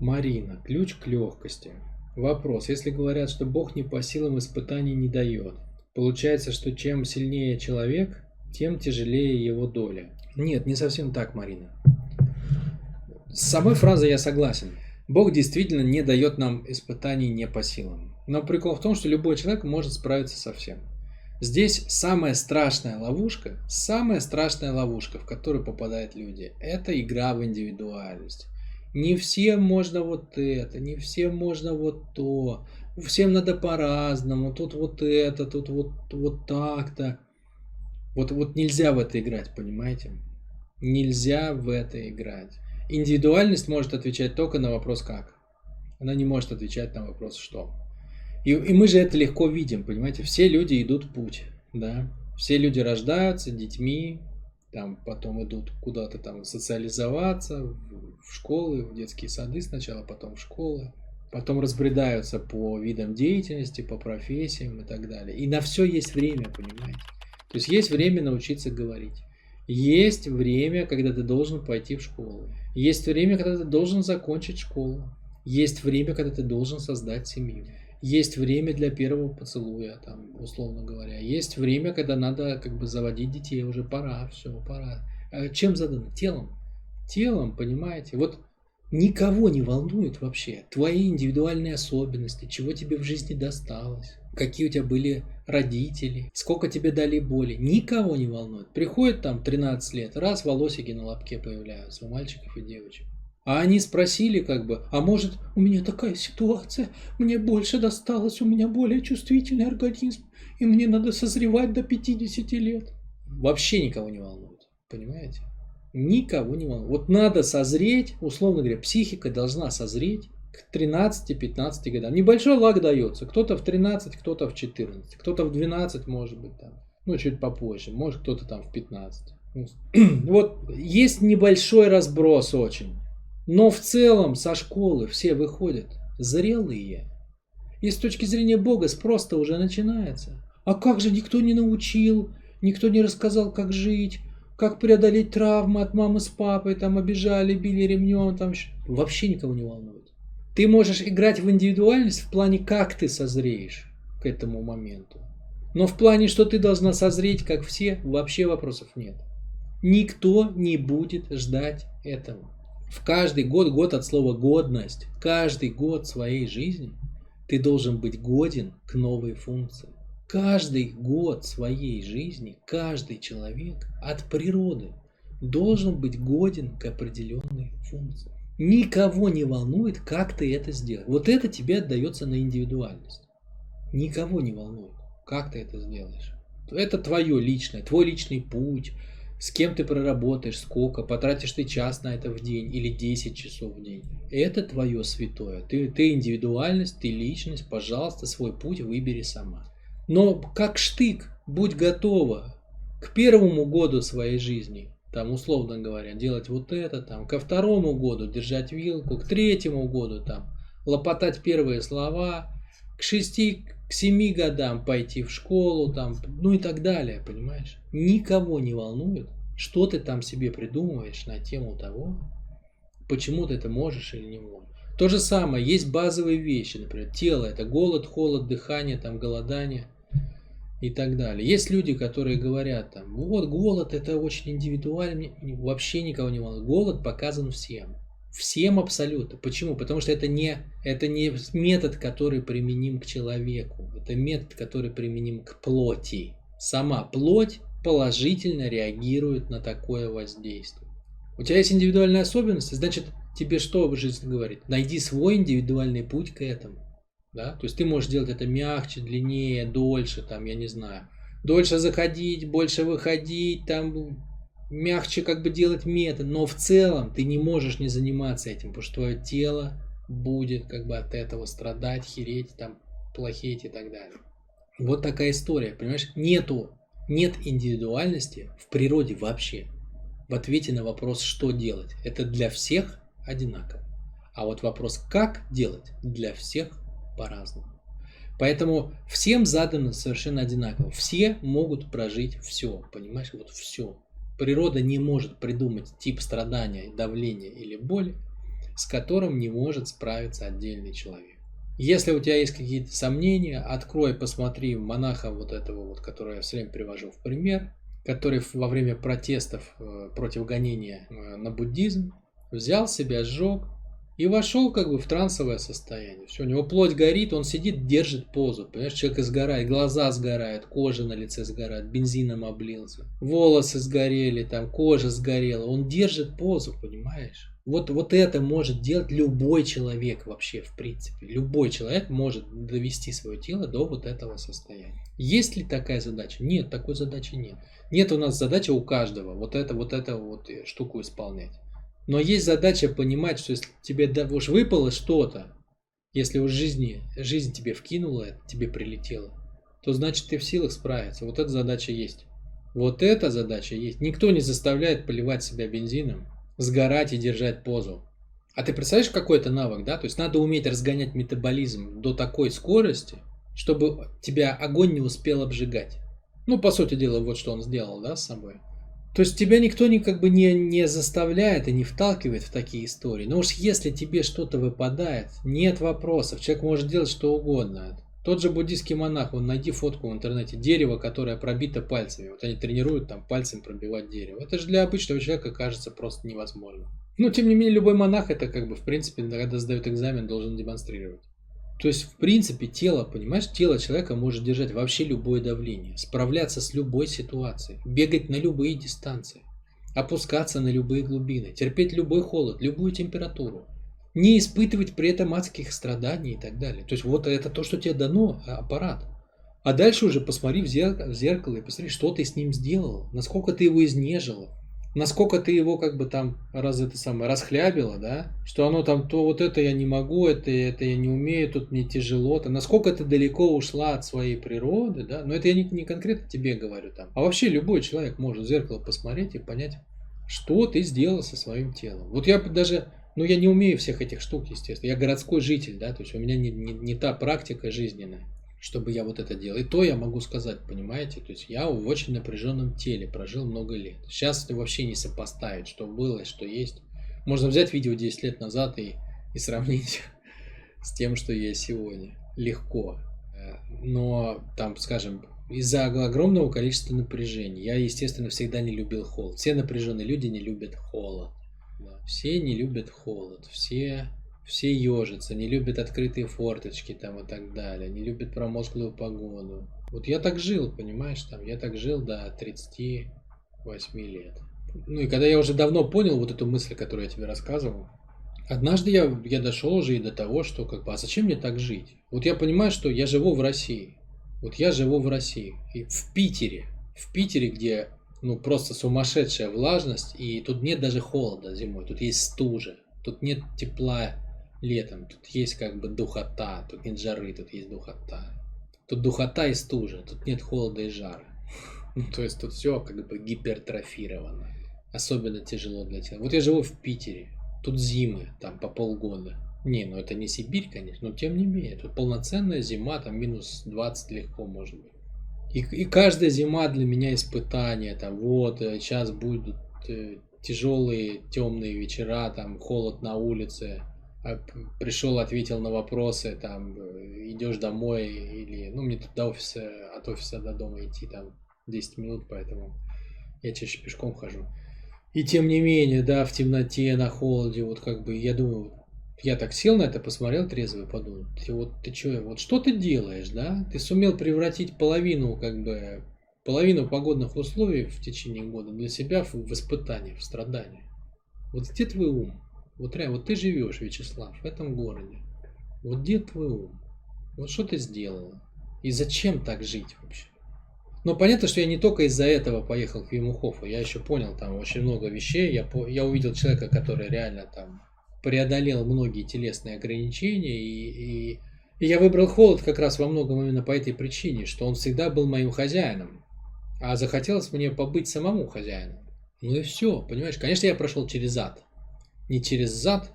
Марина, ключ к легкости. Вопрос. Если говорят, что Бог не по силам испытаний не дает, получается, что чем сильнее человек, тем тяжелее его доля. Нет, не совсем так, Марина. С самой фразой я согласен. Бог действительно не дает нам испытаний не по силам. Но прикол в том, что любой человек может справиться со всем. Здесь самая страшная ловушка, самая страшная ловушка, в которую попадают люди, это игра в индивидуальность. Не всем можно вот это, не всем можно вот то, всем надо по-разному, тут вот это, тут вот, вот так-то. Вот, вот нельзя в это играть, понимаете? Нельзя в это играть. Индивидуальность может отвечать только на вопрос «как». Она не может отвечать на вопрос «что». И, и мы же это легко видим, понимаете? Все люди идут путь, да? Все люди рождаются детьми, там потом идут куда-то там социализоваться, в, школы, в детские сады сначала, потом в школы, потом разбредаются по видам деятельности, по профессиям и так далее. И на все есть время, понимаете? То есть есть время научиться говорить. Есть время, когда ты должен пойти в школу. Есть время, когда ты должен закончить школу. Есть время, когда ты должен создать семью. Есть время для первого поцелуя, там, условно говоря. Есть время, когда надо как бы заводить детей, уже пора, все, пора. А чем задано? Телом. Телом, понимаете? Вот никого не волнует вообще твои индивидуальные особенности, чего тебе в жизни досталось, какие у тебя были родители, сколько тебе дали боли. Никого не волнует. Приходит там 13 лет, раз волосики на лобке появляются у мальчиков и девочек. А они спросили как бы, а может у меня такая ситуация, мне больше досталось, у меня более чувствительный организм, и мне надо созревать до 50 лет. Вообще никого не волнует, понимаете? Никого не волнует. Вот надо созреть, условно говоря, психика должна созреть к 13-15 годам. Небольшой лак дается. Кто-то в 13, кто-то в 14, кто-то в 12, может быть, там. Ну, чуть попозже. Может, кто-то там в 15. Ну, вот есть небольшой разброс очень. Но в целом со школы все выходят зрелые. И с точки зрения Бога спрос-то уже начинается. А как же никто не научил, никто не рассказал, как жить, как преодолеть травмы от мамы с папой, там обижали, били ремнем, там вообще никого не волнует. Ты можешь играть в индивидуальность в плане, как ты созреешь к этому моменту. Но в плане, что ты должна созреть, как все, вообще вопросов нет. Никто не будет ждать этого. В каждый год, год от слова годность, каждый год своей жизни ты должен быть годен к новой функции. Каждый год своей жизни, каждый человек от природы должен быть годен к определенной функции. Никого не волнует, как ты это сделаешь. Вот это тебе отдается на индивидуальность. Никого не волнует, как ты это сделаешь. Это твое личное, твой личный путь, с кем ты проработаешь, сколько, потратишь ты час на это в день или 10 часов в день. Это твое святое. Ты, ты индивидуальность, ты личность, пожалуйста, свой путь выбери сама. Но как штык, будь готова к первому году своей жизни, там, условно говоря, делать вот это, там, ко второму году держать вилку, к третьему году, там, лопотать первые слова, к шести, к семи годам пойти в школу, там, ну и так далее, понимаешь? Никого не волнует, что ты там себе придумываешь на тему того, почему ты это можешь или не можешь. То же самое, есть базовые вещи, например, тело, это голод, холод, дыхание, там, голодание – и так далее. Есть люди, которые говорят там, вот голод это очень индивидуально, вообще никого не волнует. Голод показан всем. Всем абсолютно. Почему? Потому что это не, это не метод, который применим к человеку. Это метод, который применим к плоти. Сама плоть положительно реагирует на такое воздействие. У тебя есть индивидуальная особенность, значит, тебе что жизнь говорит? Найди свой индивидуальный путь к этому. Да? То есть ты можешь делать это мягче, длиннее, дольше, там, я не знаю. Дольше заходить, больше выходить, там мягче как бы делать метод, но в целом ты не можешь не заниматься этим, потому что твое тело будет как бы от этого страдать, хереть, там, плохеть и так далее. Вот такая история, понимаешь? Нету, нет индивидуальности в природе вообще. В ответе на вопрос, что делать, это для всех одинаково. А вот вопрос, как делать, для всех по-разному. Поэтому всем задано совершенно одинаково. Все могут прожить все, понимаешь, вот все. Природа не может придумать тип страдания, давления или боли, с которым не может справиться отдельный человек. Если у тебя есть какие-то сомнения, открой, посмотри монаха вот этого вот, которого я все время привожу в пример, который во время протестов э, против гонения э, на буддизм взял себя, сжег, и вошел как бы в трансовое состояние. Все, у него плоть горит, он сидит, держит позу. Понимаешь, человек сгорает, глаза сгорают, кожа на лице сгорает, бензином облился. Волосы сгорели, там кожа сгорела. Он держит позу, понимаешь? Вот, вот это может делать любой человек вообще, в принципе. Любой человек может довести свое тело до вот этого состояния. Есть ли такая задача? Нет, такой задачи нет. Нет у нас задачи у каждого вот это, вот это вот э, штуку исполнять. Но есть задача понимать, что если тебе уж выпало что-то, если уж жизни, жизнь тебе вкинула, тебе прилетело, то значит ты в силах справиться. Вот эта задача есть. Вот эта задача есть. Никто не заставляет поливать себя бензином, сгорать и держать позу. А ты представляешь, какой это навык, да? То есть надо уметь разгонять метаболизм до такой скорости, чтобы тебя огонь не успел обжигать. Ну, по сути дела, вот что он сделал, да, с собой. То есть тебя никто не, как бы не, не заставляет и не вталкивает в такие истории. Но уж если тебе что-то выпадает, нет вопросов. Человек может делать что угодно. Тот же буддийский монах, он найди фотку в интернете, дерево, которое пробито пальцами. Вот они тренируют там пальцем пробивать дерево. Это же для обычного человека кажется просто невозможно. Но тем не менее, любой монах это как бы в принципе, когда сдает экзамен, должен демонстрировать. То есть, в принципе, тело, понимаешь, тело человека может держать вообще любое давление, справляться с любой ситуацией, бегать на любые дистанции, опускаться на любые глубины, терпеть любой холод, любую температуру, не испытывать при этом адских страданий и так далее. То есть, вот это то, что тебе дано, а, аппарат. А дальше уже посмотри в зеркало, в зеркало и посмотри, что ты с ним сделал, насколько ты его изнежил, насколько ты его как бы там раз это самое расхлябило, да, что оно там то вот это я не могу, это, это я не умею, тут мне тяжело, то насколько ты далеко ушла от своей природы, да, но это я не, не конкретно тебе говорю там, а вообще любой человек может в зеркало посмотреть и понять, что ты сделал со своим телом. Вот я даже, ну я не умею всех этих штук, естественно, я городской житель, да, то есть у меня не, не, не та практика жизненная чтобы я вот это делал. И то я могу сказать, понимаете? То есть я в очень напряженном теле прожил много лет. Сейчас это вообще не сопоставить, что было что есть. Можно взять видео 10 лет назад и, и сравнить с тем, что есть сегодня. Легко. Но там, скажем, из-за огромного количества напряжений. Я, естественно, всегда не любил холод. Все напряженные люди не любят холод. Все не любят холод. Все все ежатся, не любят открытые форточки там и так далее, не любят промозглую погоду. Вот я так жил, понимаешь, там, я так жил до 38 лет. Ну и когда я уже давно понял вот эту мысль, которую я тебе рассказывал, однажды я, я дошел уже и до того, что как бы, а зачем мне так жить? Вот я понимаю, что я живу в России. Вот я живу в России. И в Питере. В Питере, где ну просто сумасшедшая влажность, и тут нет даже холода зимой, тут есть стужа, тут нет тепла летом. Тут есть как бы духота, тут нет жары, тут есть духота. Тут духота и стужа, тут нет холода и жара. Ну, то есть тут все как бы гипертрофировано. Особенно тяжело для тела. Вот я живу в Питере, тут зимы, там по полгода. Не, ну это не Сибирь, конечно, но тем не менее. Тут полноценная зима, там минус 20 легко может быть. И, и каждая зима для меня испытание. Там вот, сейчас будут э, тяжелые темные вечера, там холод на улице, пришел, ответил на вопросы, там, идешь домой или, ну, мне тут до офиса, от офиса до дома идти там 10 минут, поэтому я чаще пешком хожу. И тем не менее, да, в темноте, на холоде, вот как бы, я думаю, я так сел на это, посмотрел трезво и подумал, ты вот, ты что, вот что ты делаешь, да? Ты сумел превратить половину, как бы, половину погодных условий в течение года для себя в, в испытание, в страдание. Вот где твой ум? Вот реально, вот ты живешь, Вячеслав, в этом городе. Вот где твой ум? Вот что ты сделала? И зачем так жить вообще? Но понятно, что я не только из-за этого поехал к Вимухофу. Я еще понял там очень много вещей. Я, по, я увидел человека, который реально там преодолел многие телесные ограничения. И, и, и я выбрал холод как раз во многом именно по этой причине, что он всегда был моим хозяином. А захотелось мне побыть самому хозяином. Ну и все, понимаешь? Конечно, я прошел через ад не через зад,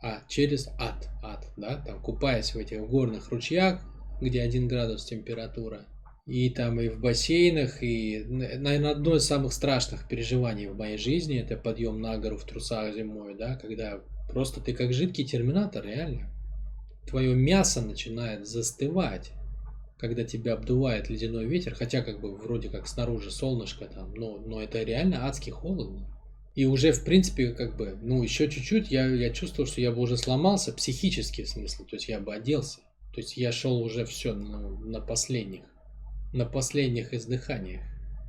а через ад, ад, да, там купаясь в этих горных ручьях, где 1 градус температура, и там и в бассейнах, и, наверное, одно из самых страшных переживаний в моей жизни, это подъем на гору в трусах зимой, да, когда Просто ты как жидкий терминатор, реально. Твое мясо начинает застывать, когда тебя обдувает ледяной ветер, хотя как бы вроде как снаружи солнышко там, но, но это реально адски холодно. И уже, в принципе, как бы, ну, еще чуть-чуть я, я чувствовал, что я бы уже сломался психически, в смысле, то есть я бы оделся. То есть я шел уже все ну, на последних, на последних издыханиях.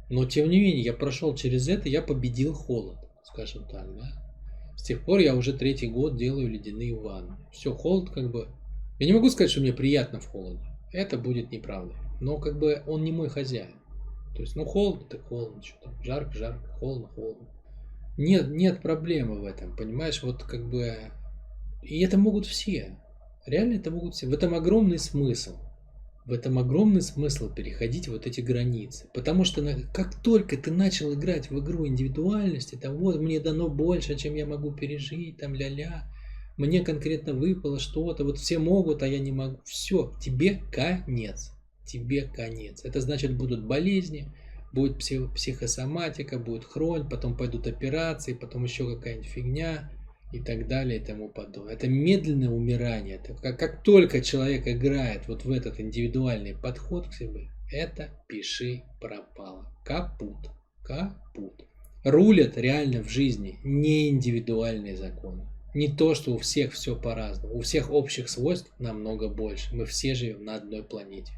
Но, тем не менее, я прошел через это, я победил холод, скажем так, да. С тех пор я уже третий год делаю ледяные ванны. Все, холод как бы... Я не могу сказать, что мне приятно в холоде. Это будет неправда. Но как бы он не мой хозяин. То есть, ну холодно, так холодно, что там, жарко, жарко, холодно, холодно. Нет, нет проблемы в этом, понимаешь, вот как бы... И это могут все. Реально это могут все. В этом огромный смысл. В этом огромный смысл переходить вот эти границы. Потому что как только ты начал играть в игру индивидуальности, там вот мне дано больше, чем я могу пережить, там ля-ля, мне конкретно выпало что-то, вот все могут, а я не могу. Все, тебе конец. Тебе конец. Это значит будут болезни, будет психосоматика, будет хронь, потом пойдут операции, потом еще какая-нибудь фигня и так далее и тому подобное. Это медленное умирание. Это как, как только человек играет вот в этот индивидуальный подход к себе, это пиши пропало. Капут. Капут. Рулят реально в жизни не индивидуальные законы. Не то, что у всех все по-разному. У всех общих свойств намного больше. Мы все живем на одной планете.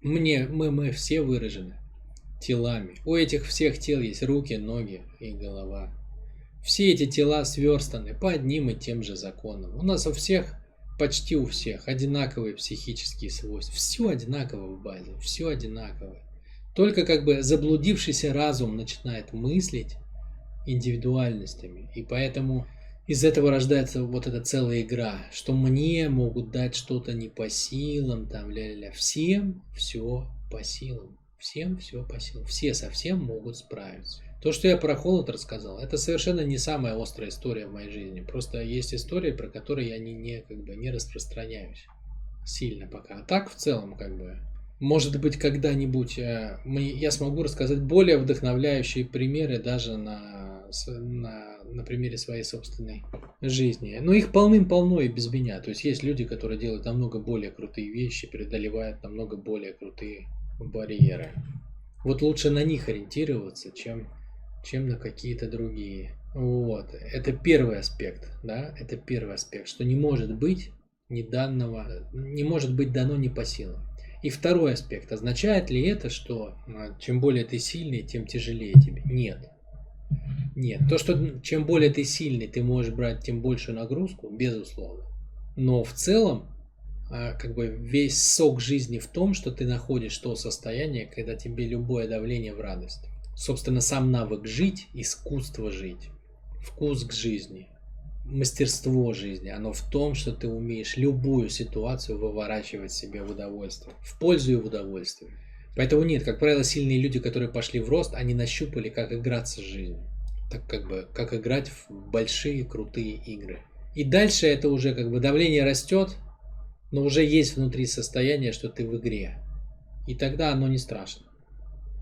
Мне, мы, мы все выражены телами. У этих всех тел есть руки, ноги и голова. Все эти тела сверстаны по одним и тем же законам. У нас у всех, почти у всех, одинаковые психические свойства. Все одинаково в базе, все одинаково. Только как бы заблудившийся разум начинает мыслить индивидуальностями. И поэтому из этого рождается вот эта целая игра, что мне могут дать что-то не по силам, там, ля-ля-ля. Всем все по силам. Всем все по силам. Все совсем могут справиться. То, что я про холод рассказал, это совершенно не самая острая история в моей жизни. Просто есть истории, про которые я не, не, как бы, не распространяюсь сильно пока. А так в целом, как бы, может быть, когда-нибудь э, я смогу рассказать более вдохновляющие примеры даже на, на, на примере своей собственной жизни. Но их полным-полно и без меня. То есть есть люди, которые делают намного более крутые вещи, преодолевают намного более крутые барьеры. Вот лучше на них ориентироваться, чем, чем на какие-то другие. Вот. Это первый аспект, да, это первый аспект, что не может быть не данного, не может быть дано не по силам. И второй аспект, означает ли это, что а, чем более ты сильный, тем тяжелее тебе? Нет. Нет. То, что чем более ты сильный, ты можешь брать тем большую нагрузку, безусловно. Но в целом как бы весь сок жизни в том, что ты находишь то состояние, когда тебе любое давление в радость. Собственно, сам навык жить, искусство жить, вкус к жизни, мастерство жизни, оно в том, что ты умеешь любую ситуацию выворачивать себе в удовольствие, в пользу и в удовольствие. Поэтому нет, как правило, сильные люди, которые пошли в рост, они нащупали, как играться с жизнью. Так как бы, как играть в большие крутые игры. И дальше это уже как бы давление растет, но уже есть внутри состояние, что ты в игре. И тогда оно не страшно.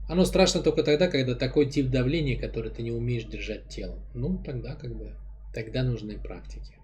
Оно страшно только тогда, когда такой тип давления, который ты не умеешь держать телом. Ну, тогда как бы, тогда нужны практики.